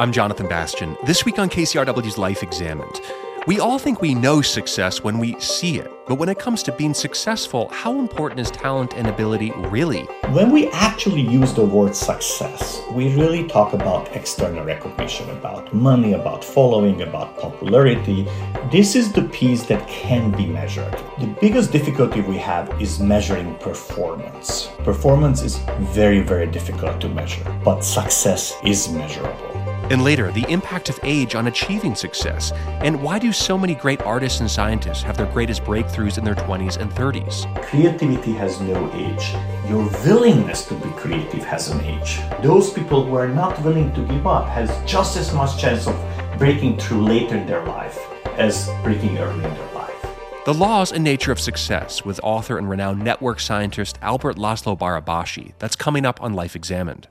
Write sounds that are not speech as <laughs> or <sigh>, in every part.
I'm Jonathan Bastian. This week on KCRW's Life Examined, we all think we know success when we see it, but when it comes to being successful, how important is talent and ability really? When we actually use the word success, we really talk about external recognition, about money, about following, about popularity. This is the piece that can be measured. The biggest difficulty we have is measuring performance. Performance is very, very difficult to measure, but success is measurable. And later, the impact of age on achieving success. And why do so many great artists and scientists have their greatest breakthroughs in their 20s and 30s? Creativity has no age. Your willingness to be creative has an age. Those people who are not willing to give up has just as much chance of breaking through later in their life as breaking early in their life. The Laws and Nature of Success with author and renowned network scientist Albert Laszlo Barabási. That's coming up on Life Examined.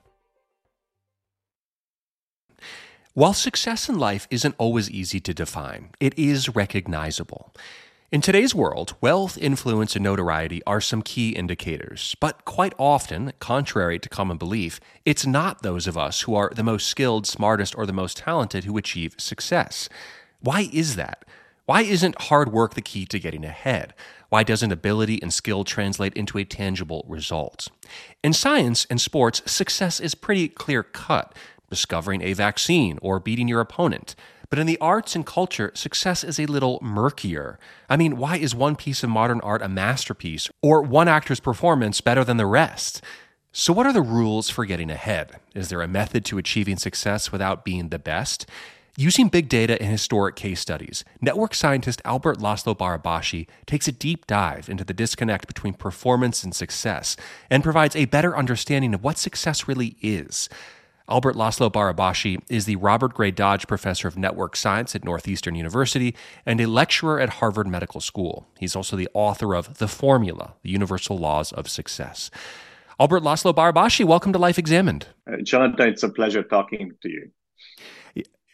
While success in life isn't always easy to define, it is recognizable. In today's world, wealth, influence, and notoriety are some key indicators, but quite often, contrary to common belief, it's not those of us who are the most skilled, smartest, or the most talented who achieve success. Why is that? Why isn't hard work the key to getting ahead? Why doesn't ability and skill translate into a tangible result? In science and sports, success is pretty clear cut discovering a vaccine, or beating your opponent. But in the arts and culture, success is a little murkier. I mean, why is one piece of modern art a masterpiece, or one actor's performance better than the rest? So, what are the rules for getting ahead? Is there a method to achieving success without being the best? Using big data and historic case studies, network scientist Albert Laszlo Barabási takes a deep dive into the disconnect between performance and success and provides a better understanding of what success really is. Albert Laszlo Barabási is the Robert Gray Dodge Professor of Network Science at Northeastern University and a lecturer at Harvard Medical School. He's also the author of The Formula, The Universal Laws of Success. Albert Laszlo Barabási, welcome to Life Examined. Uh, Jonathan, it's a pleasure talking to you.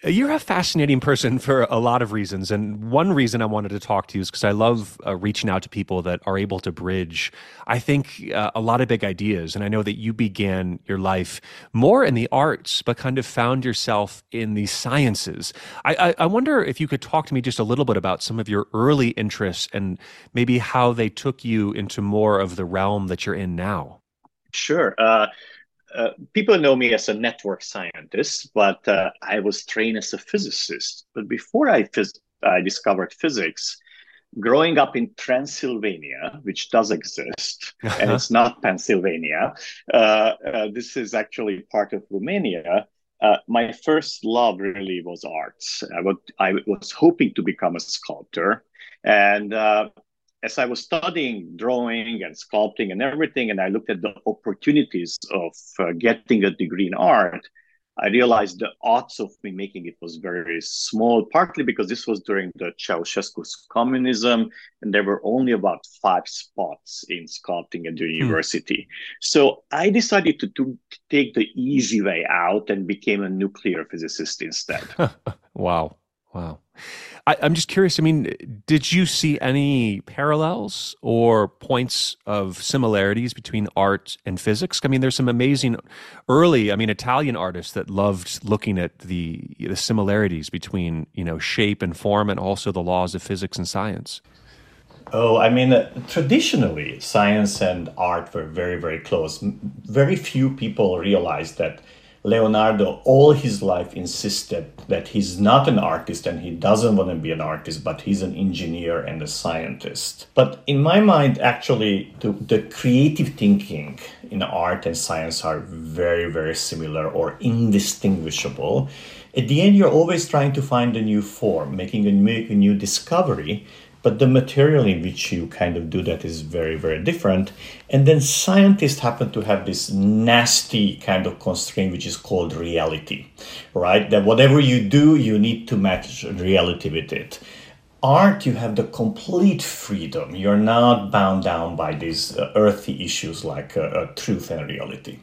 You're a fascinating person for a lot of reasons. And one reason I wanted to talk to you is because I love uh, reaching out to people that are able to bridge, I think, uh, a lot of big ideas. And I know that you began your life more in the arts, but kind of found yourself in the sciences. I, I, I wonder if you could talk to me just a little bit about some of your early interests and maybe how they took you into more of the realm that you're in now. Sure. Uh, uh, people know me as a network scientist, but uh, I was trained as a physicist. But before I, phys- I discovered physics, growing up in Transylvania, which does exist, uh-huh. and it's not Pennsylvania, uh, uh, this is actually part of Romania. my first love really was arts. I, would, I was hoping to become a sculptor. And as I was studying drawing and sculpting and everything, and I looked at the opportunities of uh, getting a degree in art, I realized the odds of me making it was very small, partly because this was during the Ceausescu's communism, and there were only about five spots in sculpting at the hmm. university. So I decided to, to take the easy way out and became a nuclear physicist instead. <laughs> wow. Wow. I, am just curious. I mean, did you see any parallels or points of similarities between art and physics? I mean, there's some amazing early, I mean, Italian artists that loved looking at the the similarities between you know shape and form, and also the laws of physics and science. Oh, I mean, uh, traditionally, science and art were very, very close. Very few people realized that Leonardo all his life insisted that he's not an artist and he doesn't want to be an artist, but he's an engineer and a scientist. But in my mind, actually, the, the creative thinking in art and science are very, very similar or indistinguishable. At the end, you're always trying to find a new form, making a a new discovery but the material in which you kind of do that is very very different. And then scientists happen to have this nasty kind of constraint which is called reality right? That whatever you do you need to match reality with it. Art you have the complete freedom. You're not bound down by these uh, earthy issues like uh, uh, truth and reality.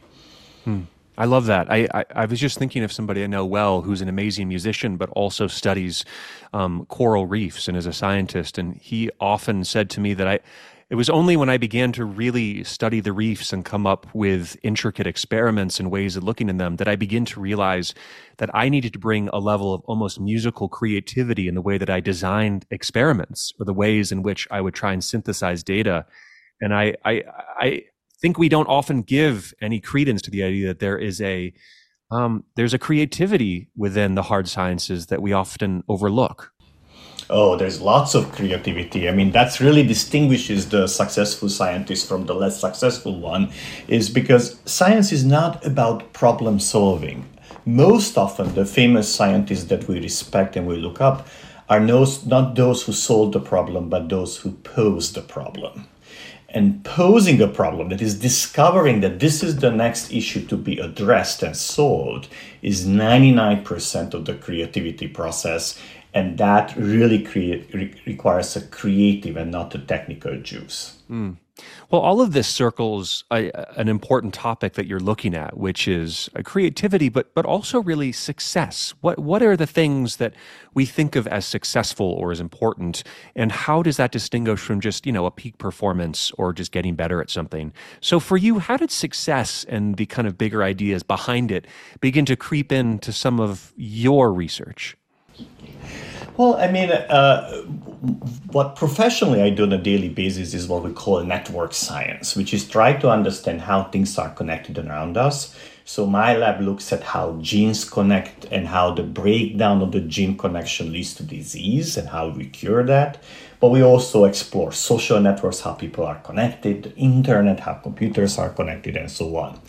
Hmm. I love that. I, I, I, was just thinking of somebody I know well who's an amazing musician, but also studies um, coral reefs and is a scientist. And he often said to me that I, it was only when I began to really study the reefs and come up with intricate experiments and ways of looking in them that I began to realize that I needed to bring a level of almost musical creativity in the way that I designed experiments or the ways in which I would try and synthesize data. And I, I, I think we don't often give any credence to the idea that there is a um, there's a creativity within the hard sciences that we often overlook. Oh, there's lots of creativity. I mean, that's really distinguishes the successful scientist from the less successful one, is because science is not about problem solving. Most often, the famous scientists that we respect and we look up are those, not those who solve the problem, but those who pose the problem and posing a problem, that is discovering that this is the next issue to be addressed and solved, is 99% of the creativity process. And that really create, re- requires a creative and not a technical juice. Mm. Well, all of this circles a, an important topic that you're looking at, which is uh, creativity, but but also really success. What what are the things that we think of as successful or as important, and how does that distinguish from just you know a peak performance or just getting better at something? So for you, how did success and the kind of bigger ideas behind it begin to creep into some of your research? Well, I mean, uh, what professionally I do on a daily basis is what we call network science, which is try to understand how things are connected around us. So my lab looks at how genes connect and how the breakdown of the gene connection leads to disease and how we cure that. But we also explore social networks, how people are connected, internet, how computers are connected, and so on.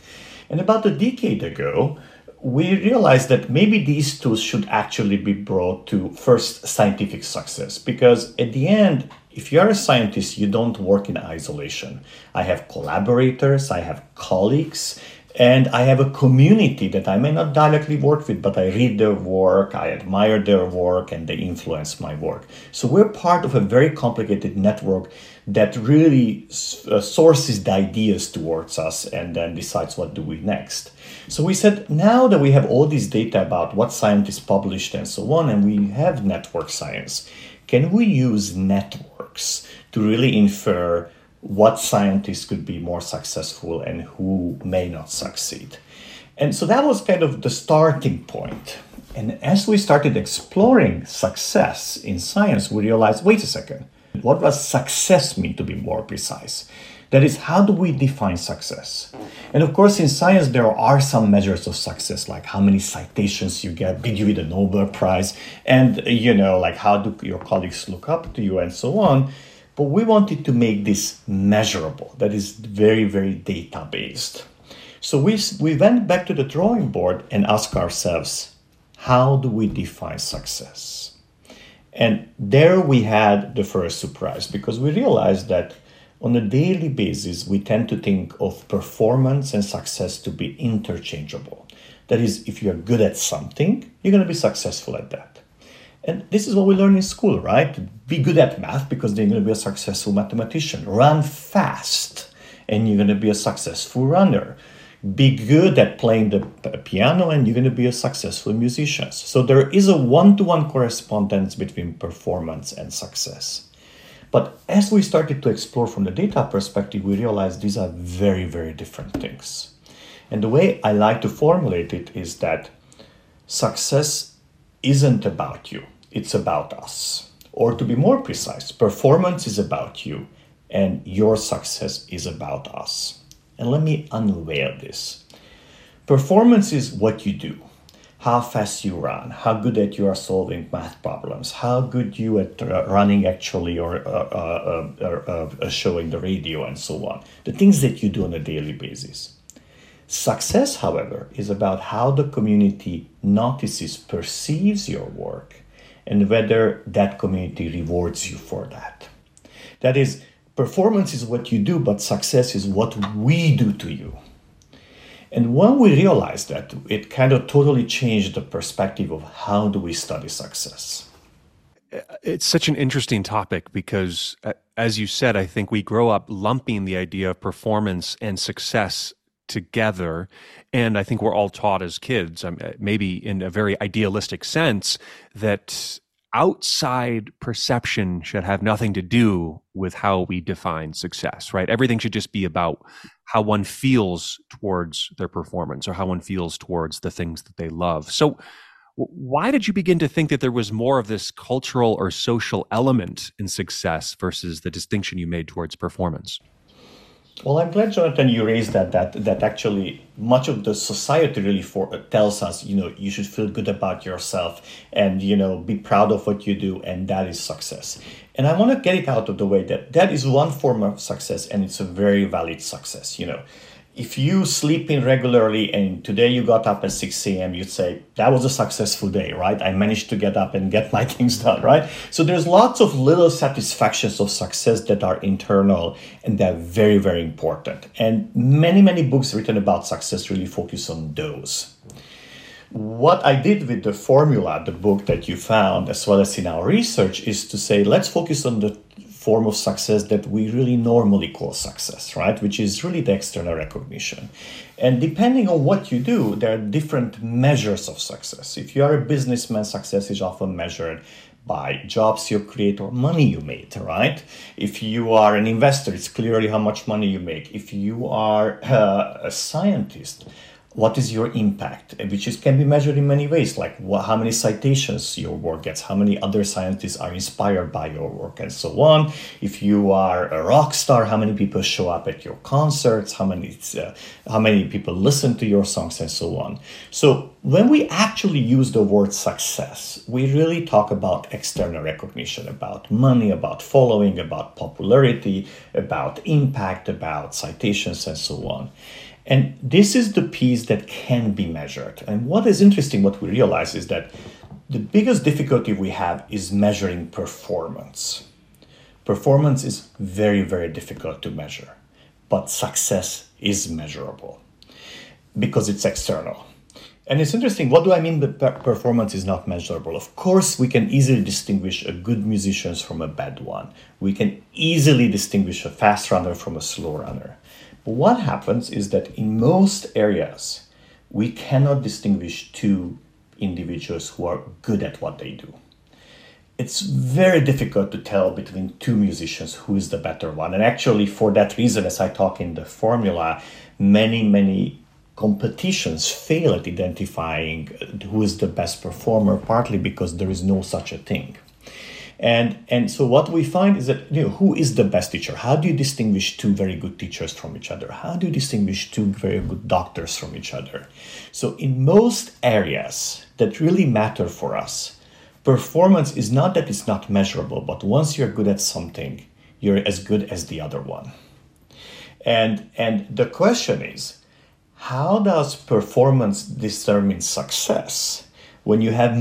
And about a decade ago, we realized that maybe these tools should actually be brought to first scientific success because at the end if you're a scientist you don't work in isolation i have collaborators i have colleagues and I have a community that I may not directly work with, but I read their work, I admire their work, and they influence my work. So we're part of a very complicated network that really uh, sources the ideas towards us and then decides what do we next. So we said now that we have all this data about what scientists published and so on, and we have network science, can we use networks to really infer what scientists could be more successful and who may not succeed. And so that was kind of the starting point. And as we started exploring success in science, we realized wait a second, what does success mean to be more precise? That is, how do we define success? And of course, in science, there are some measures of success, like how many citations you get, did you win a Nobel Prize, and you know, like how do your colleagues look up to you, and so on. But we wanted to make this measurable, that is very, very data based. So we, we went back to the drawing board and asked ourselves, how do we define success? And there we had the first surprise because we realized that on a daily basis, we tend to think of performance and success to be interchangeable. That is, if you're good at something, you're going to be successful at that. And this is what we learn in school, right? Be good at math because then you're going to be a successful mathematician. Run fast and you're going to be a successful runner. Be good at playing the piano and you're going to be a successful musician. So there is a one to one correspondence between performance and success. But as we started to explore from the data perspective, we realized these are very, very different things. And the way I like to formulate it is that success isn't about you it's about us. Or to be more precise, performance is about you and your success is about us. And let me unveil this. Performance is what you do, how fast you run, how good at you are solving math problems, how good you at running actually or uh, uh, uh, uh showing the radio and so on. The things that you do on a daily basis. Success, however, is about how the community notices, perceives your work, and whether that community rewards you for that. That is, performance is what you do, but success is what we do to you. And when we realized that, it kind of totally changed the perspective of how do we study success. Uh, it's such an interesting topic because, uh, as you said, I think we grow up lumping the idea of performance and success together. And I think we're all taught as kids, um, uh, maybe in a very idealistic sense, that outside perception should have nothing to do with how we define success, right? Everything should just be about how one feels towards their performance or how one feels towards the things that they love. So, why did you begin to think that there was more of this cultural or social element in success versus the distinction you made towards performance? Well, I'm glad, Jonathan, you raised that. That that actually much of the society really for tells us, you know, you should feel good about yourself and you know be proud of what you do, and that is success. And I want to get it out of the way that that is one form of success, and it's a very valid success. You know, if you sleep in regularly and today you got up at 6 a.m., you'd say, that was a successful day, right? I managed to get up and get my <laughs> things done, right? So there's lots of little satisfactions of success that are internal and they're very, very important. And many, many books written about success really focus on those. What I did with the formula, the book that you found, as well as in our research, is to say, let's focus on the form of success that we really normally call success, right? Which is really the external recognition. And depending on what you do, there are different measures of success. If you are a businessman, success is often measured by jobs you create or money you made, right? If you are an investor, it's clearly how much money you make. If you are uh, a scientist, what is your impact? Which is, can be measured in many ways like how many citations your work gets how many other scientists are inspired by your work and so on. If you are a rock star how many people show up at your concerts? How many uh, how many people listen to your songs and so on. So when we actually use the word success we really talk about external recognition about money about following about popularity about impact about citations and so on and this is the piece that can be measured. And what is interesting, what we realize is that the biggest difficulty we have is measuring performance. Performance is very, very difficult to measure, but success is measurable because it's external. And it's interesting, what do I mean that performance is not measurable? Of course, we can easily distinguish a good musician from a bad one. We can easily distinguish a fast runner from a slow runner. What happens is that in most areas, we cannot distinguish two individuals who are good at what they do. It's very difficult to tell between two musicians who is the better one. And actually, for that reason, as I talk in the formula, many, many competitions fail at identifying who is the best performer, partly because there is no such a thing. And, and so what we find is that, you know, who is the best teacher? How do you distinguish two very good teachers from each other? How do you distinguish two very good doctors from each other? So in most areas that really matter for us, performance is not that it's not measurable, but once you're good at something, you're as good as the other one. And, and the question is, how does performance determine success? When you have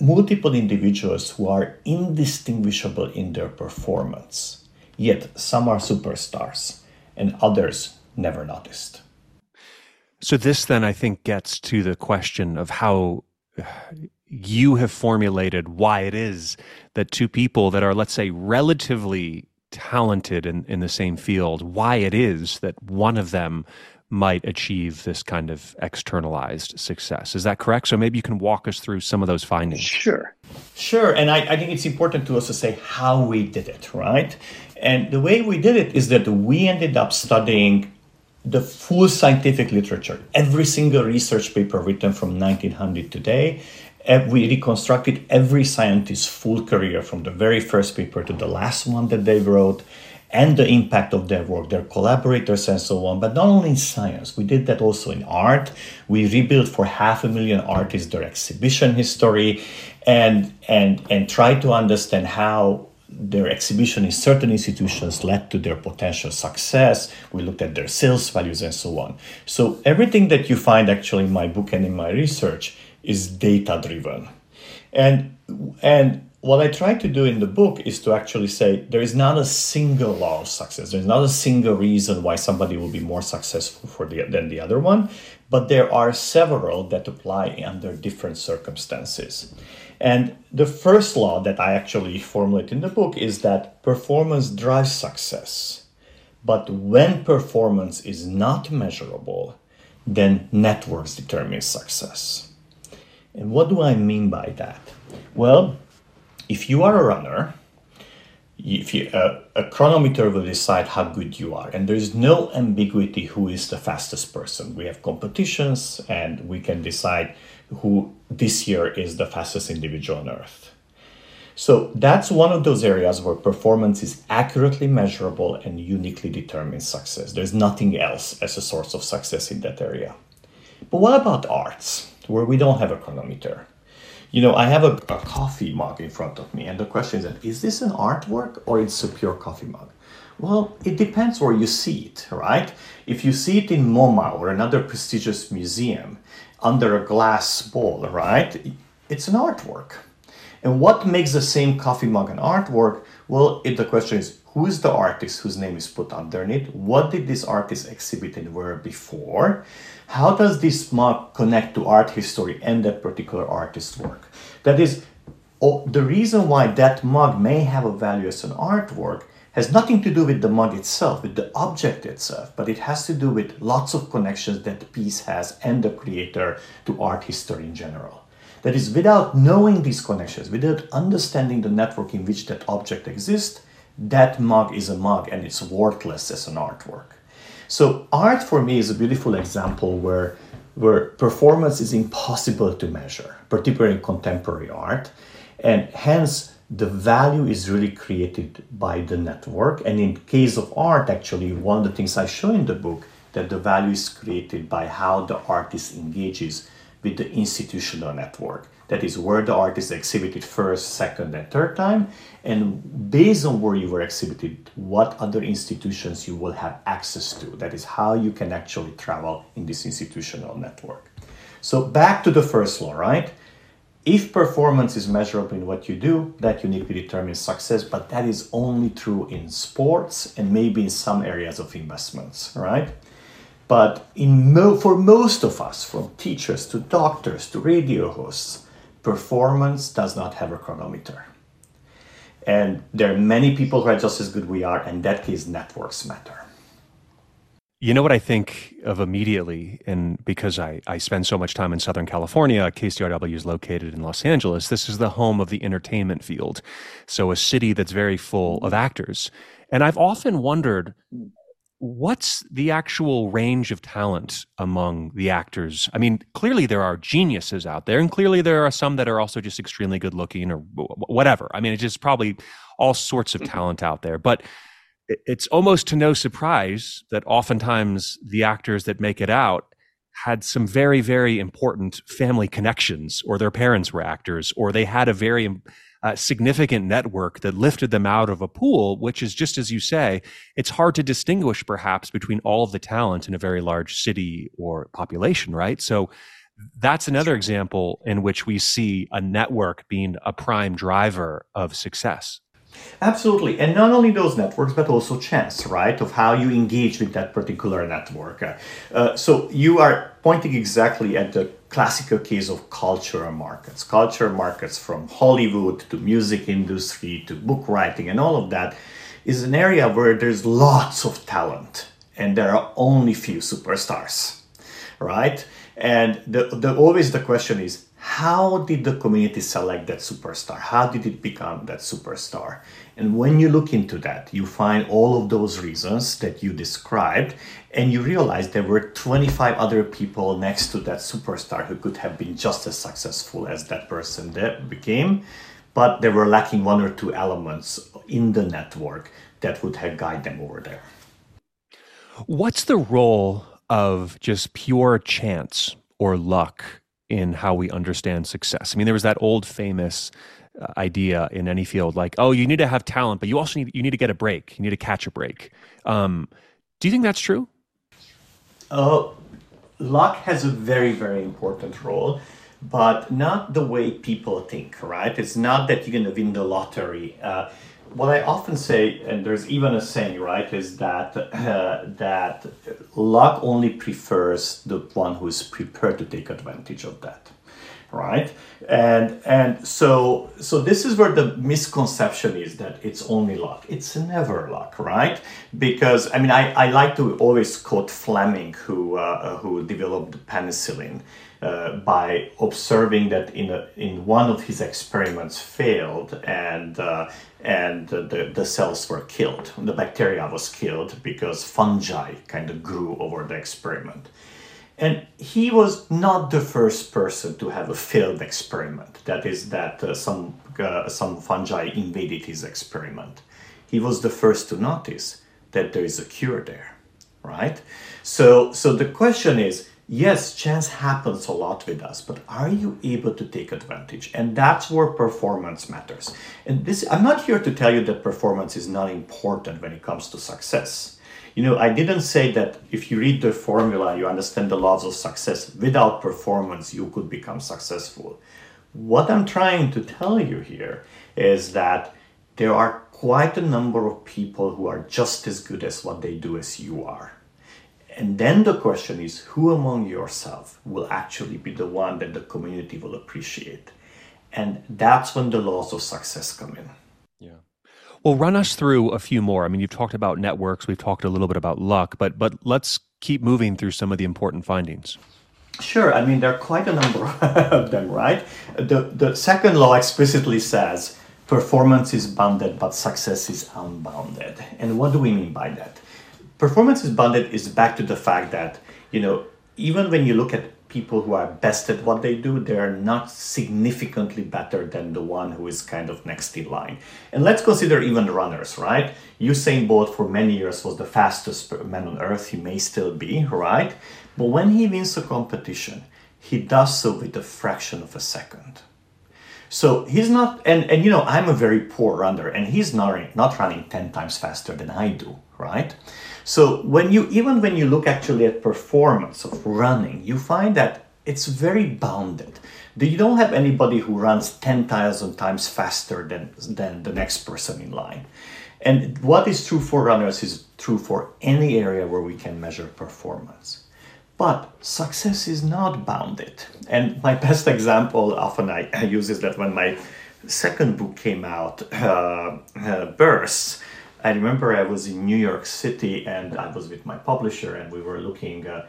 multiple individuals who are indistinguishable in their performance, yet some are superstars and others never noticed. So, this then I think gets to the question of how you have formulated why it is that two people that are, let's say, relatively talented in, in the same field, why it is that one of them might achieve this kind of externalized success. Is that correct? So maybe you can walk us through some of those findings. Sure. Sure. And I, I think it's important to also say how we did it, right? And the way we did it is that we ended up studying the full scientific literature, every single research paper written from 1900 today. We reconstructed every scientist's full career from the very first paper to the last one that they wrote and the impact of their work, their collaborators, and so on. But not only in science, we did that also in art. We rebuilt for half a million artists their exhibition history and, and, and tried to understand how their exhibition in certain institutions led to their potential success. We looked at their sales values and so on. So everything that you find actually in my book and in my research is data driven. And and what I try to do in the book is to actually say there is not a single law of success. There's not a single reason why somebody will be more successful for the, than the other one, but there are several that apply under different circumstances. And the first law that I actually formulate in the book is that performance drives success. But when performance is not measurable, then networks determine success. And what do I mean by that? Well, if you are a runner, if you, uh, a chronometer will decide how good you are. And there's no ambiguity who is the fastest person. We have competitions and we can decide who this year is the fastest individual on earth. So that's one of those areas where performance is accurately measurable and uniquely determines success. There's nothing else as a source of success in that area. But what about arts where we don't have a chronometer you know, I have a, a coffee mug in front of me, and the question is, is this an artwork or it's a pure coffee mug? Well, it depends where you see it, right? If you see it in MoMA or another prestigious museum under a glass bowl, right? It's an artwork. And what makes the same coffee mug an artwork? Well, if the question is who is the artist whose name is put underneath? What did this artist exhibit and where before? How does this mug connect to art history and that particular artist's work? That is, the reason why that mug may have a value as an artwork has nothing to do with the mug itself, with the object itself, but it has to do with lots of connections that the piece has and the creator to art history in general. That is, without knowing these connections, without understanding the network in which that object exists, that mug is a mug and it's worthless as an artwork. So art for me is a beautiful example where where performance is impossible to measure, particularly in contemporary art, and hence the value is really created by the network. And in case of art, actually, one of the things I show in the book that the value is created by how the artist engages with the institutional network. That is where the art is exhibited first, second, and third time. And based on where you were exhibited, what other institutions you will have access to. That is how you can actually travel in this institutional network. So back to the first law, right? If performance is measurable in what you do, that uniquely determines success, but that is only true in sports and maybe in some areas of investments, right? But in mo- for most of us, from teachers to doctors to radio hosts, performance does not have a chronometer. And there are many people who are just as good we are, and that case, networks matter. You know what I think of immediately, and because I, I spend so much time in Southern California, KCRW is located in Los Angeles. This is the home of the entertainment field. So, a city that's very full of actors. And I've often wondered what's the actual range of talent among the actors? I mean, clearly there are geniuses out there, and clearly there are some that are also just extremely good looking or whatever. I mean, it's just probably all sorts of mm-hmm. talent out there. But it's almost to no surprise that oftentimes the actors that make it out had some very, very important family connections, or their parents were actors, or they had a very uh, significant network that lifted them out of a pool, which is just as you say, it's hard to distinguish perhaps between all of the talent in a very large city or population, right? So that's another example in which we see a network being a prime driver of success. Absolutely. And not only those networks, but also chance, right? Of how you engage with that particular network. Uh, so you are pointing exactly at the classical case of cultural markets. Cultural markets from Hollywood to music industry to book writing and all of that is an area where there's lots of talent and there are only few superstars, right? And the, the always the question is how did the community select that superstar? How did it become that superstar? And when you look into that, you find all of those reasons that you described, and you realize there were 25 other people next to that superstar who could have been just as successful as that person that became, but they were lacking one or two elements in the network that would have guided them over there. What's the role of just pure chance or luck in how we understand success. I mean, there was that old famous uh, idea in any field, like, oh, you need to have talent, but you also need you need to get a break. You need to catch a break. Um, do you think that's true? Uh, luck has a very very important role, but not the way people think. Right? It's not that you're going to win the lottery. Uh, what I often say, and there's even a saying, right, is that uh, that luck only prefers the one who is prepared to take advantage of that. Right? And and so so this is where the misconception is that it's only luck. It's never luck, right? Because I mean, I, I like to always quote Fleming, who uh, who developed penicillin. Uh, by observing that in a, in one of his experiments failed and uh, and the, the cells were killed the bacteria was killed because fungi kind of grew over the experiment and he was not the first person to have a failed experiment. That is, that uh, some, uh, some fungi invaded his experiment. He was the first to notice that there is a cure there, right? So, so the question is yes, chance happens a lot with us, but are you able to take advantage? And that's where performance matters. And this, I'm not here to tell you that performance is not important when it comes to success you know, I didn't say that if you read the formula, you understand the laws of success. Without performance, you could become successful. What I'm trying to tell you here is that there are quite a number of people who are just as good as what they do as you are. And then the question is who among yourself will actually be the one that the community will appreciate? And that's when the laws of success come in. Well, run us through a few more. I mean, you've talked about networks, we've talked a little bit about luck, but but let's keep moving through some of the important findings. Sure. I mean, there are quite a number <laughs> of them, right? The the second law explicitly says performance is bounded, but success is unbounded. And what do we mean by that? Performance is bounded is back to the fact that you know even when you look at people who are best at what they do, they're not significantly better than the one who is kind of next in line. And let's consider even runners, right? Usain Bolt for many years was the fastest man on earth. He may still be, right? But when he wins a competition, he does so with a fraction of a second. So he's not, and, and you know, I'm a very poor runner, and he's not, not running 10 times faster than I do, right? So when you even when you look actually at performance of running, you find that it's very bounded. You don't have anybody who runs 10,000 times faster than, than the next person in line. And what is true for runners is true for any area where we can measure performance. But success is not bounded. And my <laughs> best example often I, I use is that when my second book came out, uh, uh, I remember I was in New York City and I was with my publisher and we were looking uh,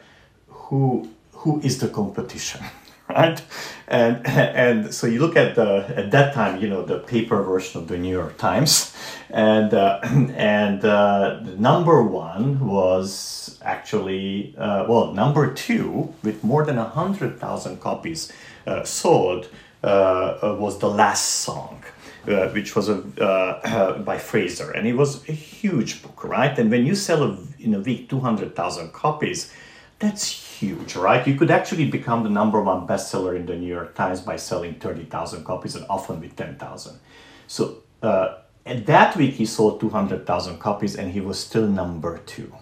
who who is the competition, <laughs> right? And and so you look at the at that time, you know, the paper version of the New York Times, and uh, <clears throat> and uh, the number one was actually uh, well number two with more than hundred thousand copies uh, sold uh, was the last song uh, which was a, uh, by Fraser, and it was a huge book, right? And when you sell a, in a week 200,000 copies, that's huge, right? You could actually become the number one bestseller in the New York Times by selling 30,000 copies and often with 10,000. So uh, and that week he sold 200,000 copies and he was still number two.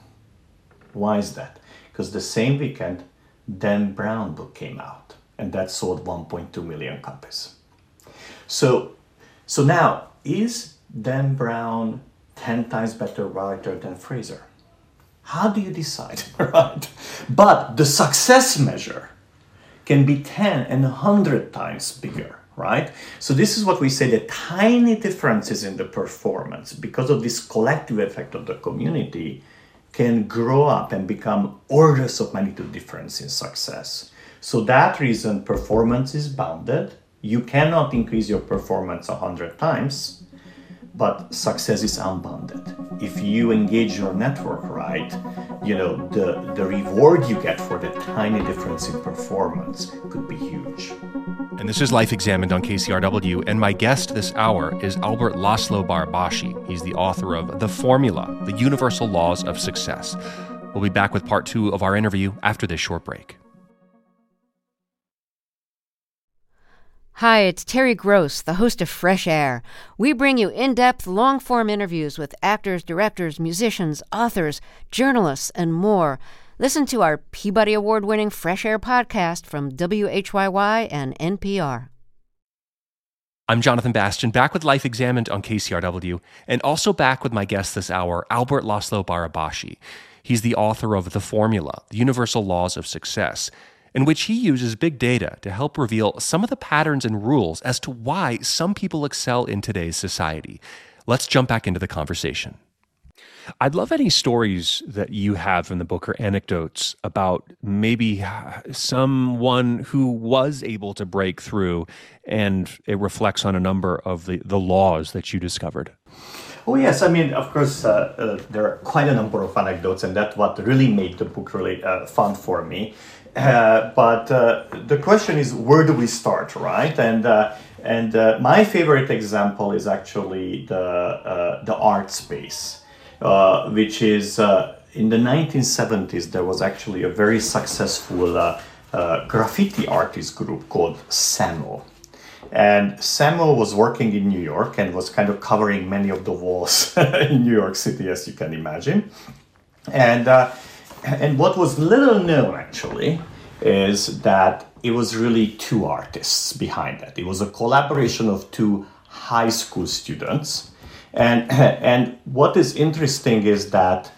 Why is that? Because the same weekend, Dan Brown book came out and that sold 1.2 million copies. So so now, is Dan Brown 10 times better writer than Fraser? How do you decide, <laughs> right? But the success measure can be 10 and 100 times bigger, right? So this is what we say the tiny differences in the performance because of this collective effect of the community can grow up and become orders of magnitude difference in success. So that reason performance is bounded you cannot increase your performance 100 times, but success is unbounded. If you engage your network right, you know, the, the reward you get for the tiny difference in performance could be huge. And this is Life Examined on KCRW. And my guest this hour is Albert Laszlo Barabási. He's the author of The Formula, The Universal Laws of Success. We'll be back with part two of our interview after this short break. Hi, it's Terry Gross, the host of Fresh Air. We bring you in depth, long form interviews with actors, directors, musicians, authors, journalists, and more. Listen to our Peabody Award winning Fresh Air podcast from WHYY and NPR. I'm Jonathan Bastian, back with Life Examined on KCRW, and also back with my guest this hour, Albert Laszlo Barabási. He's the author of The Formula, The Universal Laws of Success in which he uses big data to help reveal some of the patterns and rules as to why some people excel in today's society. Let's jump back into the conversation. I'd love any stories that you have from the book or anecdotes about maybe someone who was able to break through and it reflects on a number of the, the laws that you discovered. Oh yes, I mean, of course, uh, uh, there are quite a number of anecdotes, and that's what really made the book really uh, fun for me. Uh, but uh, the question is, where do we start, right? And uh, and my favorite example is actually the the art space, which is in the 1970s. There was actually a very successful graffiti artist group called Samo and Samo was working in New York and was kind of covering many of the walls <laughs> in New York City, as you can imagine. And, uh, and what was little known actually is that it was really two artists behind that. It was a collaboration of two high school students. And, <clears throat> and what is interesting is that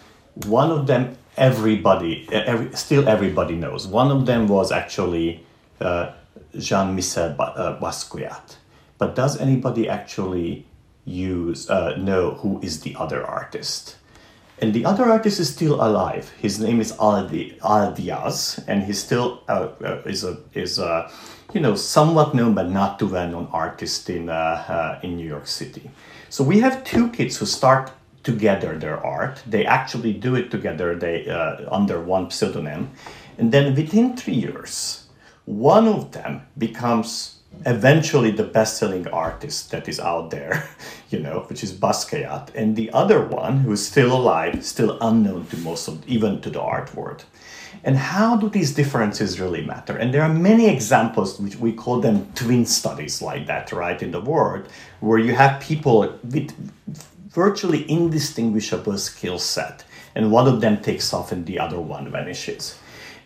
one of them, everybody, every, still everybody knows. One of them was actually uh, Jean-Michel uh, Basquiat. But does anybody actually use uh, know who is the other artist? And the other artist is still alive. His name is Aldi, Al Diaz, and he still uh, uh, is a is a you know somewhat known but not too well known artist in uh, uh, in New York City. So we have two kids who start together their art. They actually do it together. They uh, under one pseudonym, and then within three years, one of them becomes eventually the best-selling artist that is out there, <laughs> you know, which is Basquiat, and the other one who is still alive, still unknown to most of, even to the art world. And how do these differences really matter? And there are many examples, which we call them twin studies like that, right, in the world, where you have people with virtually indistinguishable skill set, and one of them takes off and the other one vanishes.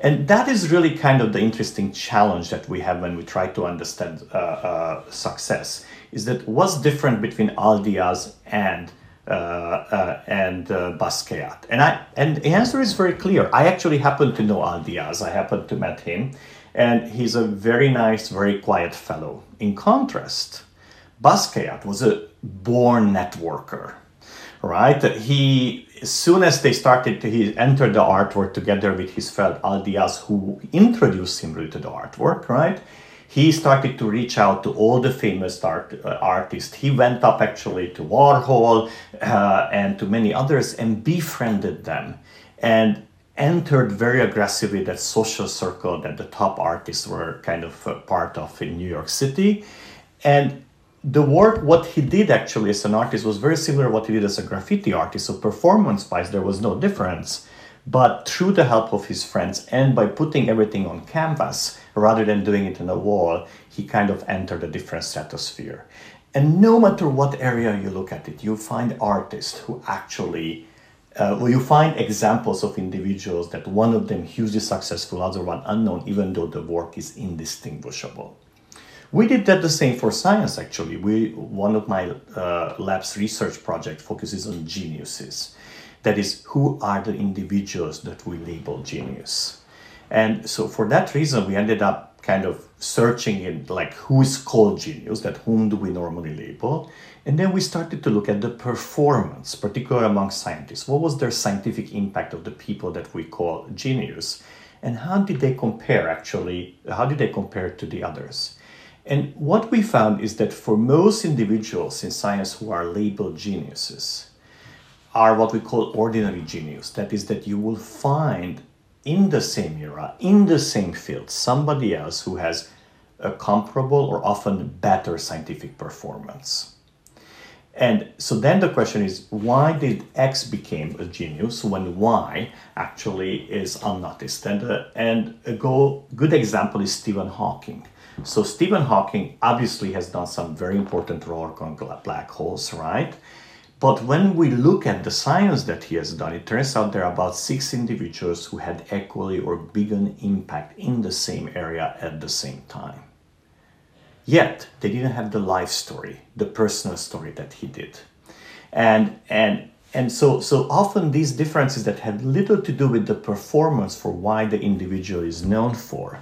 And that is really kind of the interesting challenge that we have when we try to understand uh, uh, success. Is that what's different between Al Diaz and uh, uh and uh, Basquiat? And I and the answer is very clear. I actually happen to know Al Diaz. I happen to met him, and he's a very nice, very quiet fellow. In contrast, Basquiat was a born networker right? He, as soon as they started, to, he entered the artwork together with his friend Al Diaz, who introduced him really to the artwork, right? He started to reach out to all the famous art, uh, artists. He went up actually to Warhol uh, and to many others and befriended them and entered very aggressively that social circle that the top artists were kind of part of in New York City. And the work, what he did actually as an artist was very similar to what he did as a graffiti artist. So performance wise, there was no difference. But through the help of his friends and by putting everything on canvas rather than doing it on a wall, he kind of entered a different stratosphere. And no matter what area you look at it, you find artists who actually, uh, well, you find examples of individuals that one of them hugely successful, other one unknown, even though the work is indistinguishable. We did that the same for science actually. We one of my uh, lab's research project focuses on geniuses. That is, who are the individuals that we label genius? And so for that reason, we ended up kind of searching in like who is called genius, that whom do we normally label? And then we started to look at the performance, particularly among scientists. What was their scientific impact of the people that we call genius? And how did they compare actually? How did they compare to the others? And what we found is that for most individuals in science who are labeled geniuses, are what we call ordinary genius. That is, that you will find in the same era, in the same field, somebody else who has a comparable or often better scientific performance. And so then the question is, why did X became a genius when Y actually is unnoticed? And, uh, and a go, good example is Stephen Hawking. So Stephen Hawking obviously has done some very important work on black holes, right? But when we look at the science that he has done, it turns out there are about six individuals who had equally or bigger impact in the same area at the same time. Yet they didn't have the life story, the personal story that he did. And and and so so often these differences that had little to do with the performance for why the individual is known for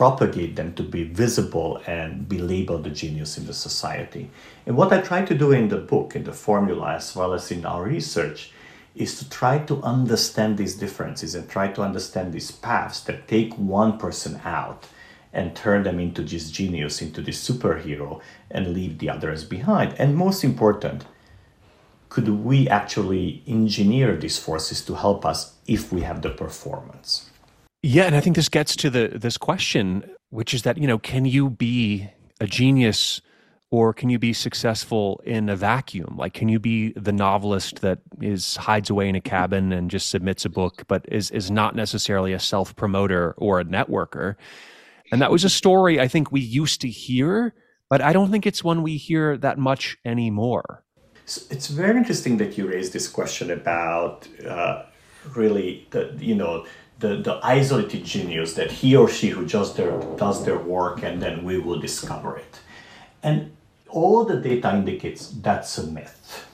propagate them to be visible and be labeled a genius in the society. And what I try to do in the book, in the formula, as well as in our research, is to try to understand these differences and try to understand these paths that take one person out and turn them into this genius, into this superhero, and leave the others behind. And most important, could we actually engineer these forces to help us if we have the performance? Yeah, and I think this gets to the this question, which is that you know, can you be a genius or can you be successful in a vacuum? Like, can you be the novelist that is hides away in a cabin and just submits a book, but is is not necessarily a self promoter or a networker? And that was a story I think we used to hear, but I don't think it's one we hear that much anymore. It's very interesting that you raised this question about uh, really the you know the, the isolated genius that he or she who just their, does their work and then we will discover it. And all the data indicates that's a myth.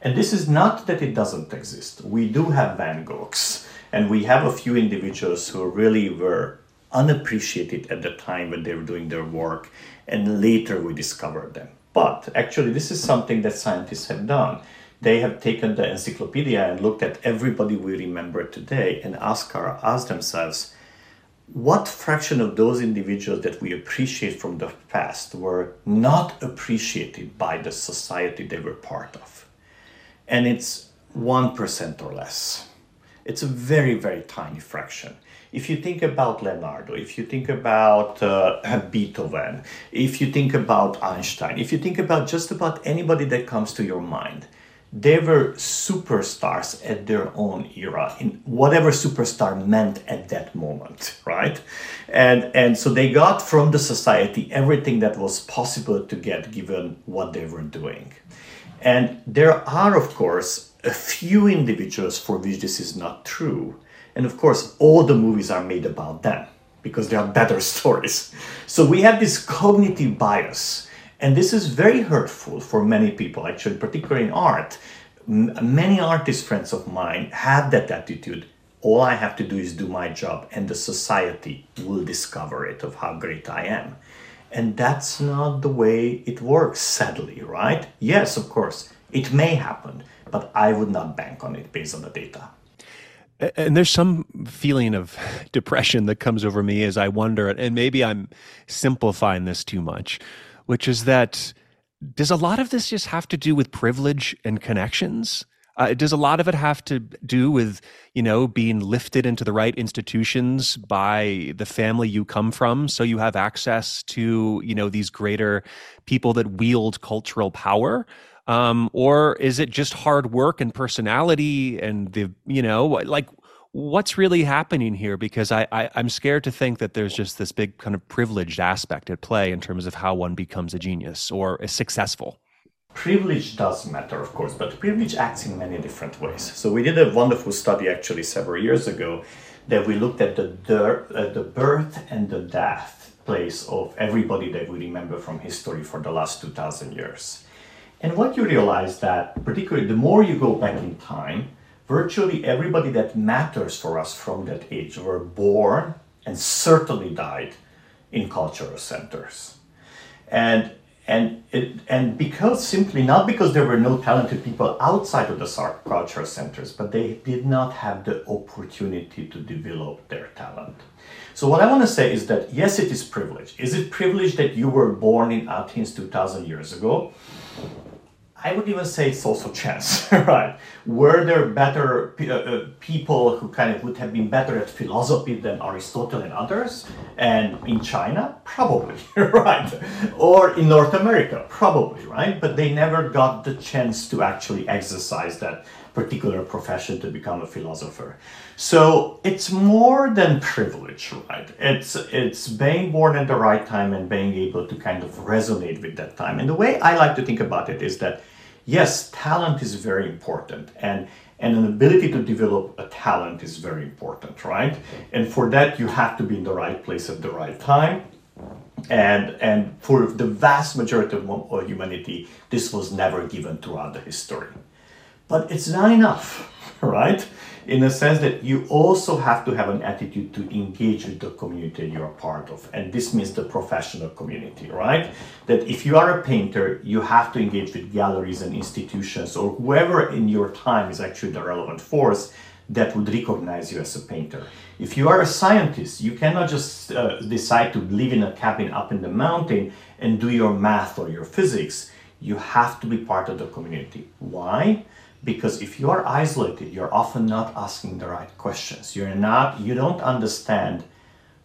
And this is not that it doesn't exist. We do have Van Goghs, and we have a few individuals who really were unappreciated at the time when they were doing their work, and later we discovered them. But actually, this is something that scientists have done. They have taken the encyclopedia and looked at everybody we remember today and asked, asked themselves, what fraction of those individuals that we appreciate from the past were not appreciated by the society they were part of? And it's 1% or less. It's a very, very tiny fraction. If you think about Leonardo, if you think about uh, <laughs> Beethoven, if you think about Einstein, if you think about just about anybody that comes to your mind, they were superstars at their own era in whatever superstar meant at that moment right? And and so they got from the society everything that was possible to get given what they were doing. And there are of course a few individuals for which this is not true. And of course all the movies are made about them because they are better <laughs> stories. So we have this cognitive bias and this is very hurtful for many people, actually, particularly in art. M- many artist friends of mine have that attitude. All I have to do is do my job, and the society will discover it of how great I am. And that's not the way it works, sadly, right? Yes, of course, it may happen, but I would not bank on it based on the data. And there's some feeling of <laughs> depression that comes over me as I wonder, and maybe I'm simplifying this too much which is that does a lot of this just have to do with privilege and connections? Uh, does a lot of it have to do with you know being lifted into the right institutions by the family you come from so you have access to you know these greater people that wield cultural power um, or is it just hard work and personality and the you know like what's really happening here? Because I, I i'm scared to think that there's just this big kind of privileged aspect at play in terms of how one becomes a genius or is successful. Privilege does matter of course but privilege acts in many different ways. So we did a wonderful study actually several years ago that we looked at the, uh, the birth and the death place of everybody that we remember from history for the last 2000 years. And what you realize that particularly the more you go back in time virtually everybody that matters for us from that age were born and certainly died in cultural centers. And and it, and because simply not because there were no talented people outside of the cultural centers, but they did not have the opportunity to develop their talent. So what I want to say is that yes, it is privilege. Is it privilege that you were born in Athens 2,000 years ago? I would even say it's also chance, <laughs> right? Were there better uh, uh, people who kind of would have been better at philosophy than Aristotle and others? And in China, probably, <laughs> right? Or in North America, probably, right? But they never got the chance to actually exercise that particular profession to become a philosopher. So it's more than privilege, right? It's it's being born at the right time and being able to kind of resonate with that time. And the way I like to think about it is that yes, talent is very important and and an ability to develop a talent is very important, right? And for that you have to be in the right place at the right time. And and for the vast majority of humanity, this was never given throughout the history. But it's not enough, <laughs> right? in the sense that you also have to have an attitude to engage with the community you're a part of. And this means the professional community, right? That if you are a painter, you have to engage with galleries and institutions or whoever in your time is actually the relevant force that would recognize you as a painter. If you are a scientist, you cannot just uh, decide to live in a cabin up in the mountain and do your math or your physics. You have to be part of the community. Why? Because if you are isolated, you're often not asking the right questions. You're not, you don't understand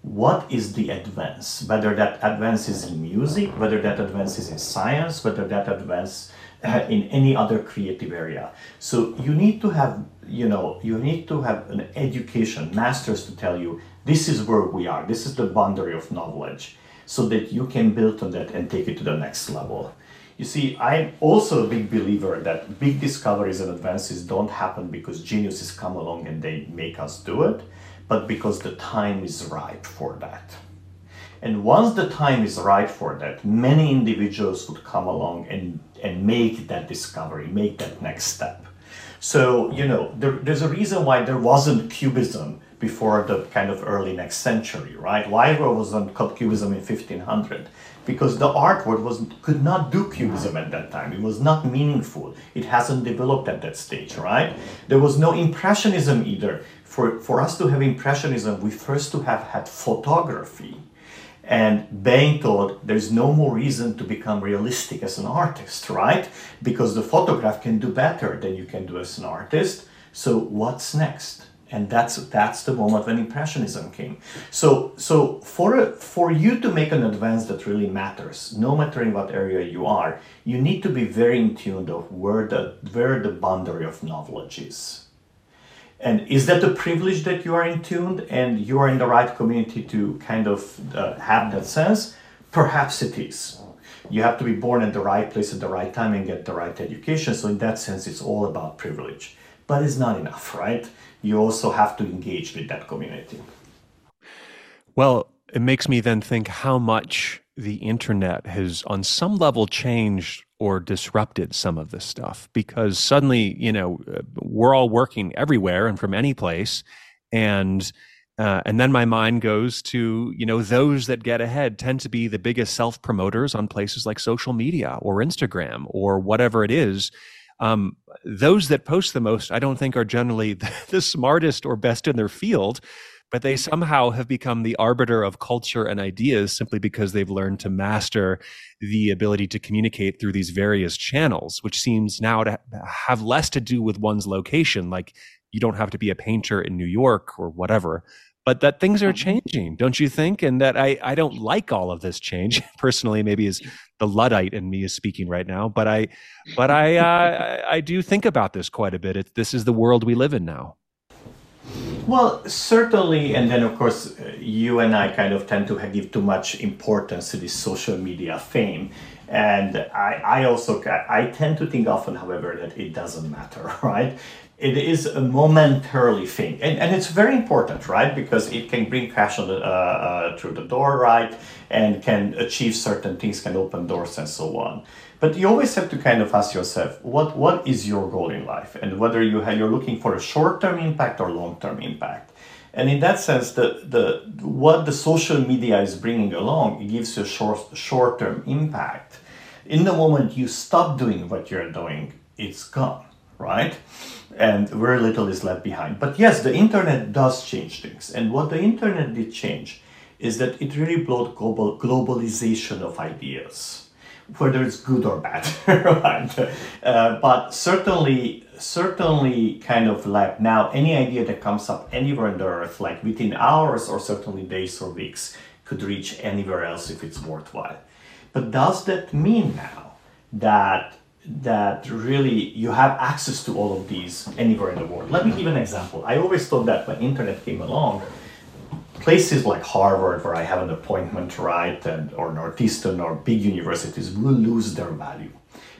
what is the advance, whether that advance is in music, whether that advance is in science, whether that advance uh, in any other creative area. So you need to have, you know, you need to have an education, masters to tell you this is where we are, this is the boundary of knowledge, so that you can build on that and take it to the next level. You see, I'm also a big believer that big discoveries and advances don't happen because geniuses come along and they make us do it, but because the time is ripe for that. And once the time is right for that, many individuals would come along and, and make that discovery, make that next step. So, you know, there, there's a reason why there wasn't cubism before the kind of early next century, right? Why there wasn't cubism in 1500? Because the art world was could not do cubism at that time. It was not meaningful. It hasn't developed at that stage, right? There was no impressionism either. For, for us to have impressionism, we first to have had photography and Bain thought there's no more reason to become realistic as an artist, right? Because the photograph can do better than you can do as an artist. So what's next? And that's that's the moment when impressionism came. So so for for you to make an advance that really matters, no matter in what area you are, you need to be very in tune of where the where the boundary of knowledge is and is that a privilege that you are in tuned and you are in the right community to kind of uh, have that sense? Perhaps it is. You have to be born at the right place at the right time and get the right education. So, in that sense, it's all about privilege. But it's not enough, right? You also have to engage with that community. Well, it makes me then think how much the internet has, on some level, changed or disrupted some of this stuff because suddenly, you know, uh, we're all working everywhere and from any place. And uh, and then my mind goes to you know those that get ahead tend to be the biggest self promoters on places like social media or Instagram or whatever it is. Um, those that post the most, I don't think, are generally <laughs> the, the smartest or best in their field but they somehow have become the arbiter of culture and ideas simply because they've learned to master the ability to communicate through these various channels, which seems now to have less to do with one's location. Like you don't have to be a painter in New York or whatever, but that things are mm-hmm. changing, don't you think? And that I, I don't like all of this change <laughs> personally, maybe is the Luddite in me is speaking right now, but I, <laughs> but I, uh, I do think about this quite a bit. It, this is the world we live in now. Well, certainly, and then of course, uh, you and I kind of tend to give too much importance to this social media fame. And I, I also, I tend to think often, however, that it doesn't matter, <laughs> right? It is a momentarily thing, and, and it's very important, right? Because it can bring cash on the, uh, uh, through the door, right? And can achieve certain things, can open doors, and so on. But you always have to kind of ask yourself, what, what is your goal in life? And whether you have, you're looking for a short-term impact or long-term impact. And in that sense, the, the, what the social media is bringing along, it gives you a short, short-term impact. In the moment you stop doing what you're doing, it's gone, right? And very little is left behind. But yes, the internet does change things. And what the internet did change is that it really brought global globalization of ideas whether it's good or bad, <laughs> right? Uh, but certainly, certainly, kind of like now, any idea that comes up anywhere on the earth, like within hours or certainly days or weeks, could reach anywhere else if it's worthwhile. But does that mean now that that really you have access to all of these anywhere in the world? Let me give an example. I always thought that when internet came along, places like Harvard, where I have an appointment, right, and, or Northeastern or big universities will lose their value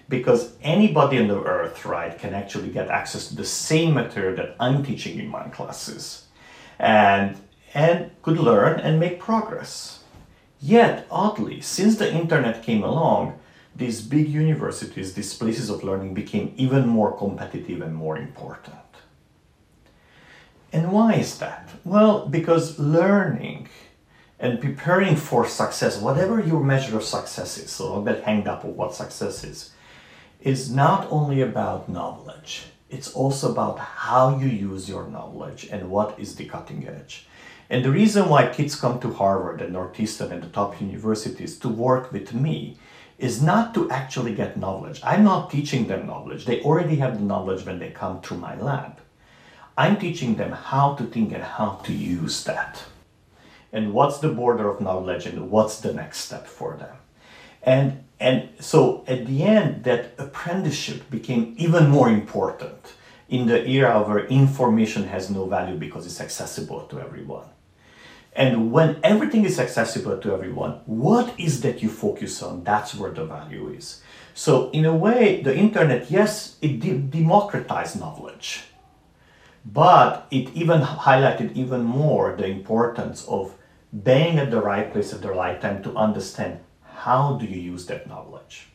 because anybody on the earth, right, can actually get access to the same material that I'm teaching in my classes and, and could learn and make progress. Yet, oddly, since the internet came along, these big universities, these places of learning became even more competitive and more important. And why is that? Well, because learning and preparing for success, whatever your measure of success is, so don't get hanged up on what success is, is not only about knowledge, it's also about how you use your knowledge and what is the cutting edge. And the reason why kids come to Harvard and Northeastern and the top universities to work with me is not to actually get knowledge. I'm not teaching them knowledge. They already have the knowledge when they come through my lab. I'm teaching them how to think and how to use that. And what's the border of knowledge and what's the next step for them. And and so at the end that apprenticeship became even more important in the era where information has no value because it's accessible to everyone. And when everything is accessible to everyone, what is that you focus on? That's where the value is. So, in a way, the internet, yes, it de- democratized knowledge, but it even highlighted even more the importance of being at the right place at the right time to understand how do you use that knowledge.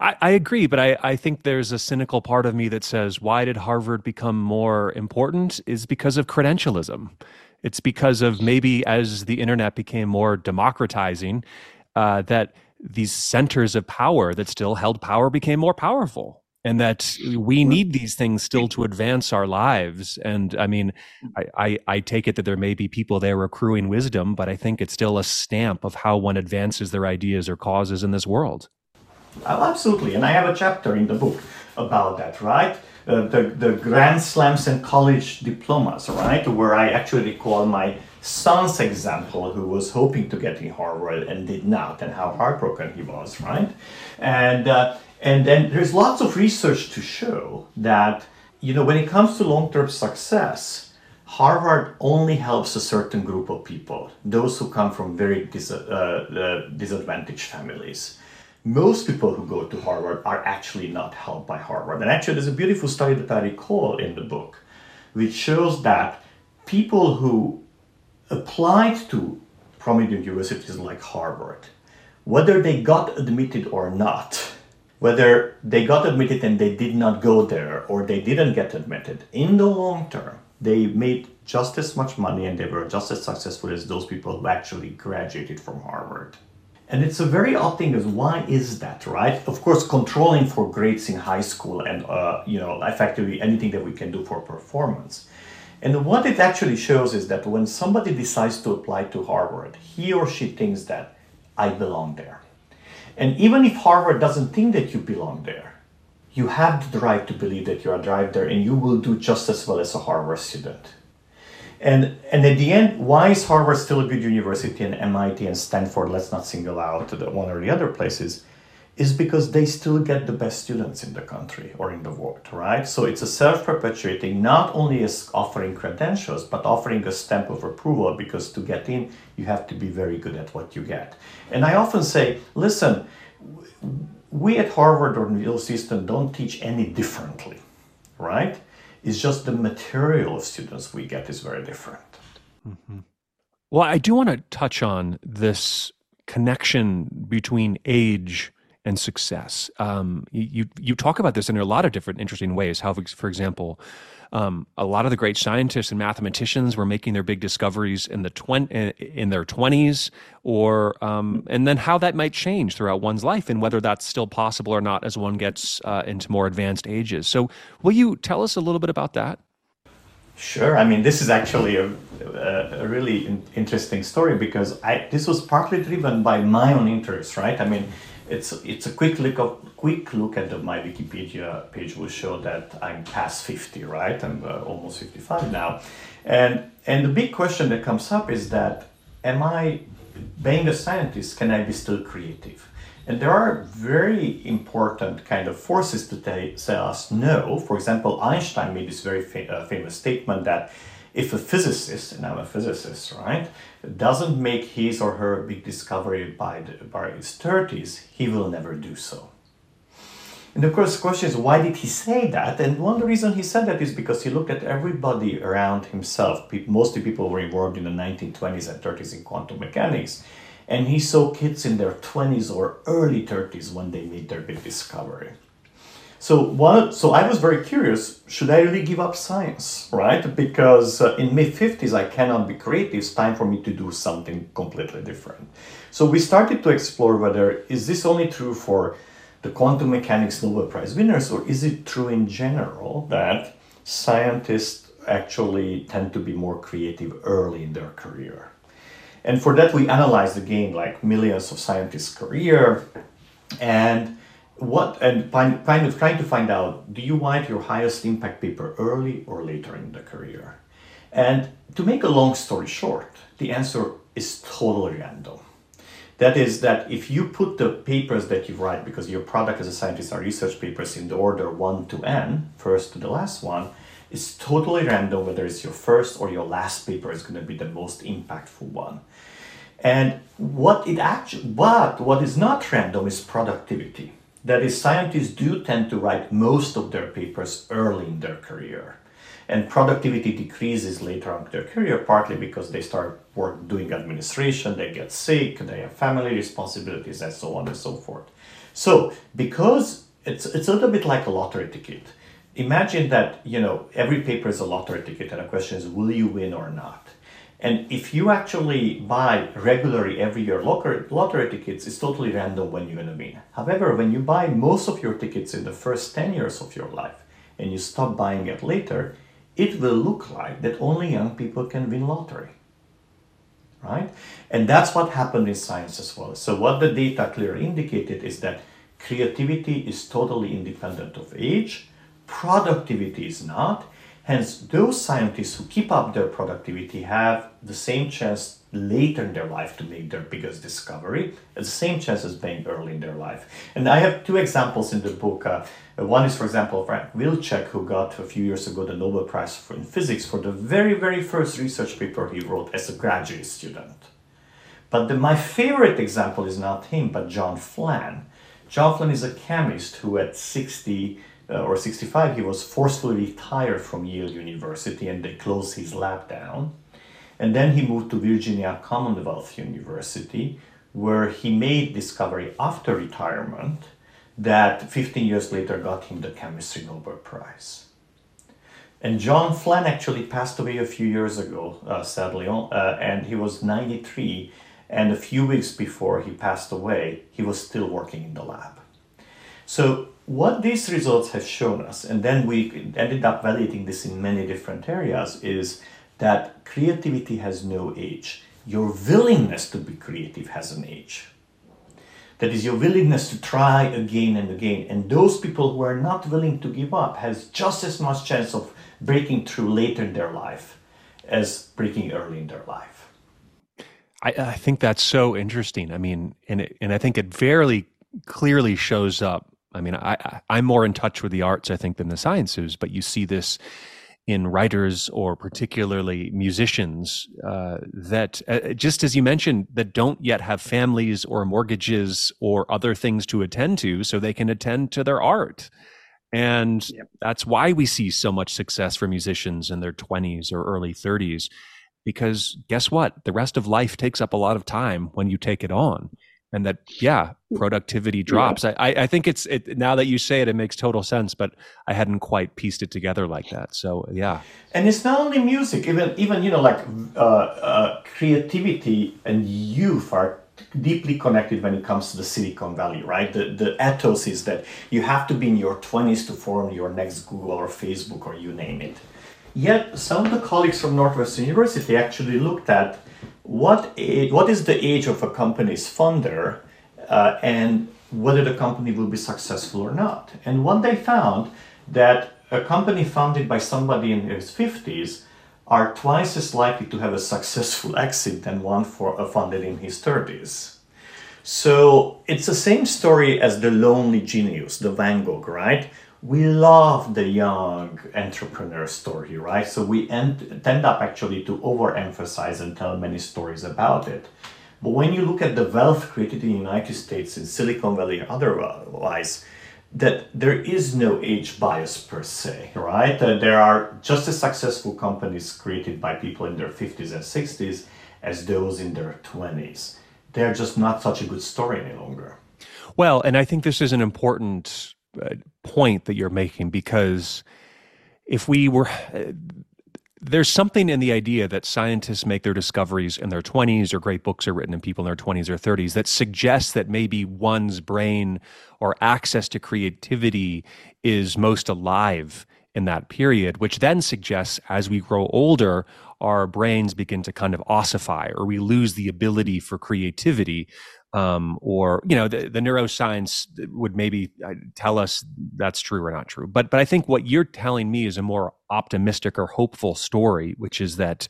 I, I, agree, but I, I think there's a cynical part of me that says, why did Harvard become more important? Is because of credentialism. It's because of maybe as the internet became more democratizing, uh, that these centers of power that still held power became more powerful and that we need these things still to advance our lives. And I mean, I, I, I, take it that there may be people there accruing wisdom, but I think it's still a stamp of how one advances their ideas or causes in this world. Oh, absolutely. And I have a chapter in the book about that, right? Uh, the, the Grand Slams and college diplomas, right? Where I actually recall my son's example who was hoping to get in Harvard and did not, and how heartbroken he was, right? And, uh, and then there's lots of research to show that, you know, when it comes to long term success, Harvard only helps a certain group of people, those who come from very dis- uh, uh disadvantaged families most people who go to Harvard are actually not helped by Harvard. And actually, there's a beautiful study that I recall in the book, which shows that people who applied to prominent universities like Harvard, whether they got admitted or not, whether they got admitted and they did not go there or they didn't get admitted, in the long term, they made just as much money and they were just as successful as those people who actually graduated from Harvard. And it's a very odd thing is why is that, right? Of course, controlling for grades in high school and, uh, you know, effectively anything that we can do for performance. And what it actually shows is that when somebody decides to apply to Harvard, he or she thinks that I belong there. And even if Harvard doesn't think that you belong there, you have the right to believe that you are right there and you will do just as well as a Harvard student. And, and at the end, why is Harvard still a good university and MIT and Stanford, let's not single out the one or the other places, is because they still get the best students in the country or in the world, right? So it's a self-perpetuating, not only as offering credentials, but offering a stamp of approval because to get in, you have to be very good at what you get. And I often say, listen, we at Harvard or Northeastern don't teach any differently, right? It's just the material of students we get is very different. Mm-hmm. Well, I do want to touch on this connection between age and success. Um, you you talk about this in a lot of different interesting ways. How, for example, um, a lot of the great scientists and mathematicians were making their big discoveries in the twen- in their twenties, or um, and then how that might change throughout one's life, and whether that's still possible or not as one gets uh, into more advanced ages. So, will you tell us a little bit about that? Sure. I mean, this is actually a, a really interesting story because I, this was partly driven by my own interests, right? I mean, it's it's a quick look of quick look at my Wikipedia page will show that I'm past 50, right? I'm uh, almost 55 now, and and the big question that comes up is that am I being a scientist? Can I be still creative? And there are very important kind of forces to tell us no. For example, Einstein made this very uh, famous statement that if a physicist, and I'm a physicist, right, doesn't make his or her big discovery by, the, by his 30s, he will never do so. And of course, the question is, why did he say that? And one reasons he said that is because he looked at everybody around himself. Mostly people were involved in the 1920s and 30s in quantum mechanics. And he saw kids in their 20s or early 30s when they made their big discovery. So one, so I was very curious. Should I really give up science, right? Because uh, in mid fifties I cannot be creative. It's time for me to do something completely different. So we started to explore whether is this only true for the quantum mechanics Nobel Prize winners, or is it true in general that scientists actually tend to be more creative early in their career? And for that, we analyzed again like millions of scientists' career, and what and find, kind of trying to find out do you write your highest impact paper early or later in the career? And to make a long story short the answer is totally random. That is that if you put the papers that you write because your product as a scientist are research papers in the order 1 to n first to the last one it's totally random whether it's your first or your last paper is going to be the most impactful one. And what it actually but what is not random is productivity that is, scientists do tend to write most of their papers early in their career. And productivity decreases later on in their career, partly because they start work doing administration, they get sick, they have family responsibilities, and so on and so forth. So, because it's, it's a little bit like a lottery ticket. Imagine that, you know, every paper is a lottery ticket, and the question is, will you win or not? And if you actually buy regularly every year lottery, lottery tickets, it's totally random when you're going to win. However, when you buy most of your tickets in the first 10 years of your life and you stop buying it later, it will look like that only young people can win lottery. Right? And that's what happened in science as well. So, what the data clearly indicated is that creativity is totally independent of age, productivity is not, Hence, those scientists who keep up their productivity have the same chance later in their life to make their biggest discovery, the same chance as being early in their life. And I have two examples in the book. Uh, one is, for example, Frank Wilczek, who got a few years ago the Nobel Prize for, in Physics for the very, very first research paper he wrote as a graduate student. But the, my favorite example is not him, but John Fenn. John Fenn is a chemist who, at 60, uh, or 65, he was forcefully retired from Yale University and they closed his lab down. And then he moved to Virginia Commonwealth University, where he made discovery after retirement that 15 years later got him the chemistry Nobel Prize. And John Fenn actually passed away a few years ago, uh, sadly, uh, and he was 93. And a few weeks before he passed away, he was still working in the lab. So what these results have shown us, and then we ended up validating this in many different areas, is that creativity has no age. Your willingness to be creative has an age. That is your willingness to try again and again. And those people who are not willing to give up has just as much chance of breaking through later in their life as breaking early in their life. I, I think that's so interesting. I mean, and it, and I think it very clearly shows up I mean, I, I'm more in touch with the arts, I think, than the sciences, but you see this in writers or particularly musicians uh, that, uh, just as you mentioned, that don't yet have families or mortgages or other things to attend to, so they can attend to their art. And yep. that's why we see so much success for musicians in their 20s or early 30s. Because guess what? The rest of life takes up a lot of time when you take it on and that yeah productivity drops. Yeah. I, I think it's it now that you say it it makes total sense but i hadn't quite pieced it together like that. So yeah. And it's not only music even even you know like uh, uh, creativity and youth are deeply connected when it comes to the silicon valley right? The, the ethos is that you have to be in your 20s to form your next google or facebook or you name it. Yet some of the colleagues from northwestern university actually looked at what age, what is the age of a company's funder uh, and whether the company will be successful or not. And what they found that a company founded by somebody in his 50s are twice as likely to have a successful <laughs> exit than one for a funded in his 30s. So it's the same story as the lonely genius, the Van Gogh, right? We love the young entrepreneur story, right? So we end, tend up actually to overemphasize and tell many stories about it. But when you look at the wealth created in the United States, in Silicon Valley, otherwise, that there is no age bias per se, right? Uh, there are just as successful companies created by people in their 50s and 60s as those in their 20s. They're just not such a good story any longer. Well, and I think this is an important uh, point that you're making because if we were there's something in the idea that scientists make their discoveries in their 20s or great books are written in people in their 20s or 30s that suggests that maybe one's brain or access to creativity is most alive in that period, which then suggests as we grow older, our brains begin to kind of ossify or we lose the ability for creativity. Um, or you know the, the neuroscience would maybe uh, tell us that's true or not true but but i think what you're telling me is a more optimistic or hopeful story which is that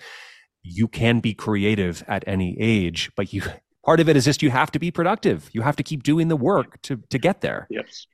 you can be creative at any age but you <laughs> part of it is just you have to be productive you have to keep doing the work to to get there yes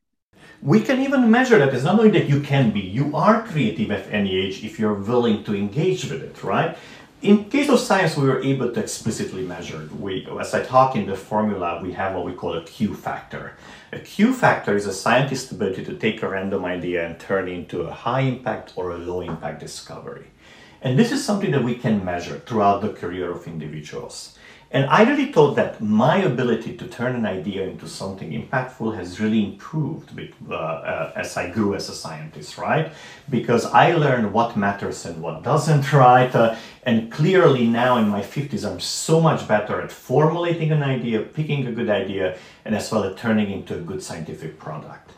we can even measure that. It's not only that you can be, you are creative at any age if you're willing to engage with it, right? In case of science, we were able to explicitly measure. We, as I talk in the formula, we have what we call a Q factor. A Q factor is a scientist's ability to take a random idea and turn it into a high impact or a low impact discovery. And this is something that we can measure throughout the career of individuals. And I really thought that my ability to turn an idea into something impactful has really improved with, uh, uh, as I grew as a scientist, right? Because I learned what matters and what doesn't, <laughs> right? Uh, and clearly now in my 50s, I'm so much better at formulating an idea, picking a good idea, and as well as turning into a good scientific product.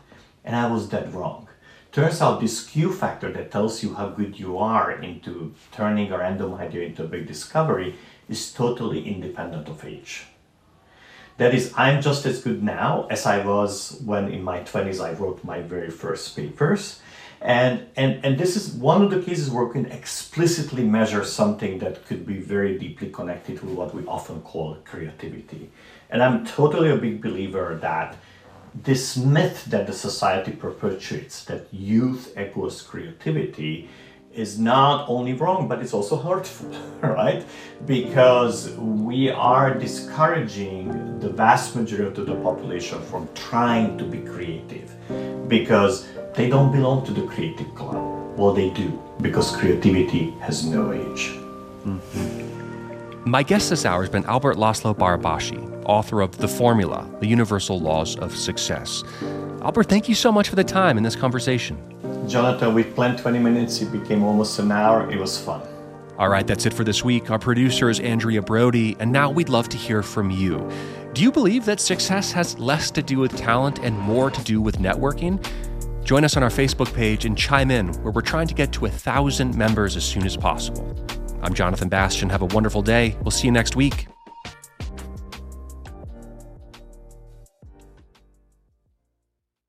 And I was dead wrong. Turns out this Q factor that tells you how good you are into turning a random idea into a big discovery is totally independent of age. That is, I'm just as good now as I was when in my 20s I wrote my very first papers. And, and, and this is one of the cases where we can explicitly measure something that could be very deeply connected with what we often call creativity. And I'm totally a big believer that this myth that the society perpetuates, that youth equals creativity, is not only wrong, but it's also hurtful, <laughs> right? Because we are discouraging the vast majority of the population from trying to be creative because they don't belong to the creative club. Well, they do because creativity has no age. Mm-hmm. My guest this hour has been Albert László Barabási, author of The Formula, The Universal Laws of Success. Albert, thank you so much for the time in this conversation. Jonathan, we planned 20 minutes. It became almost an hour. It was fun. All right, that's it for this week. Our producer is Andrea Brody, and now we'd love to hear from you. Do you believe that success has less to do with talent and more to do with networking? Join us on our Facebook page and chime in, where we're trying to get to a thousand members as soon as possible. I'm Jonathan Bastian. Have a wonderful day. We'll see you next week.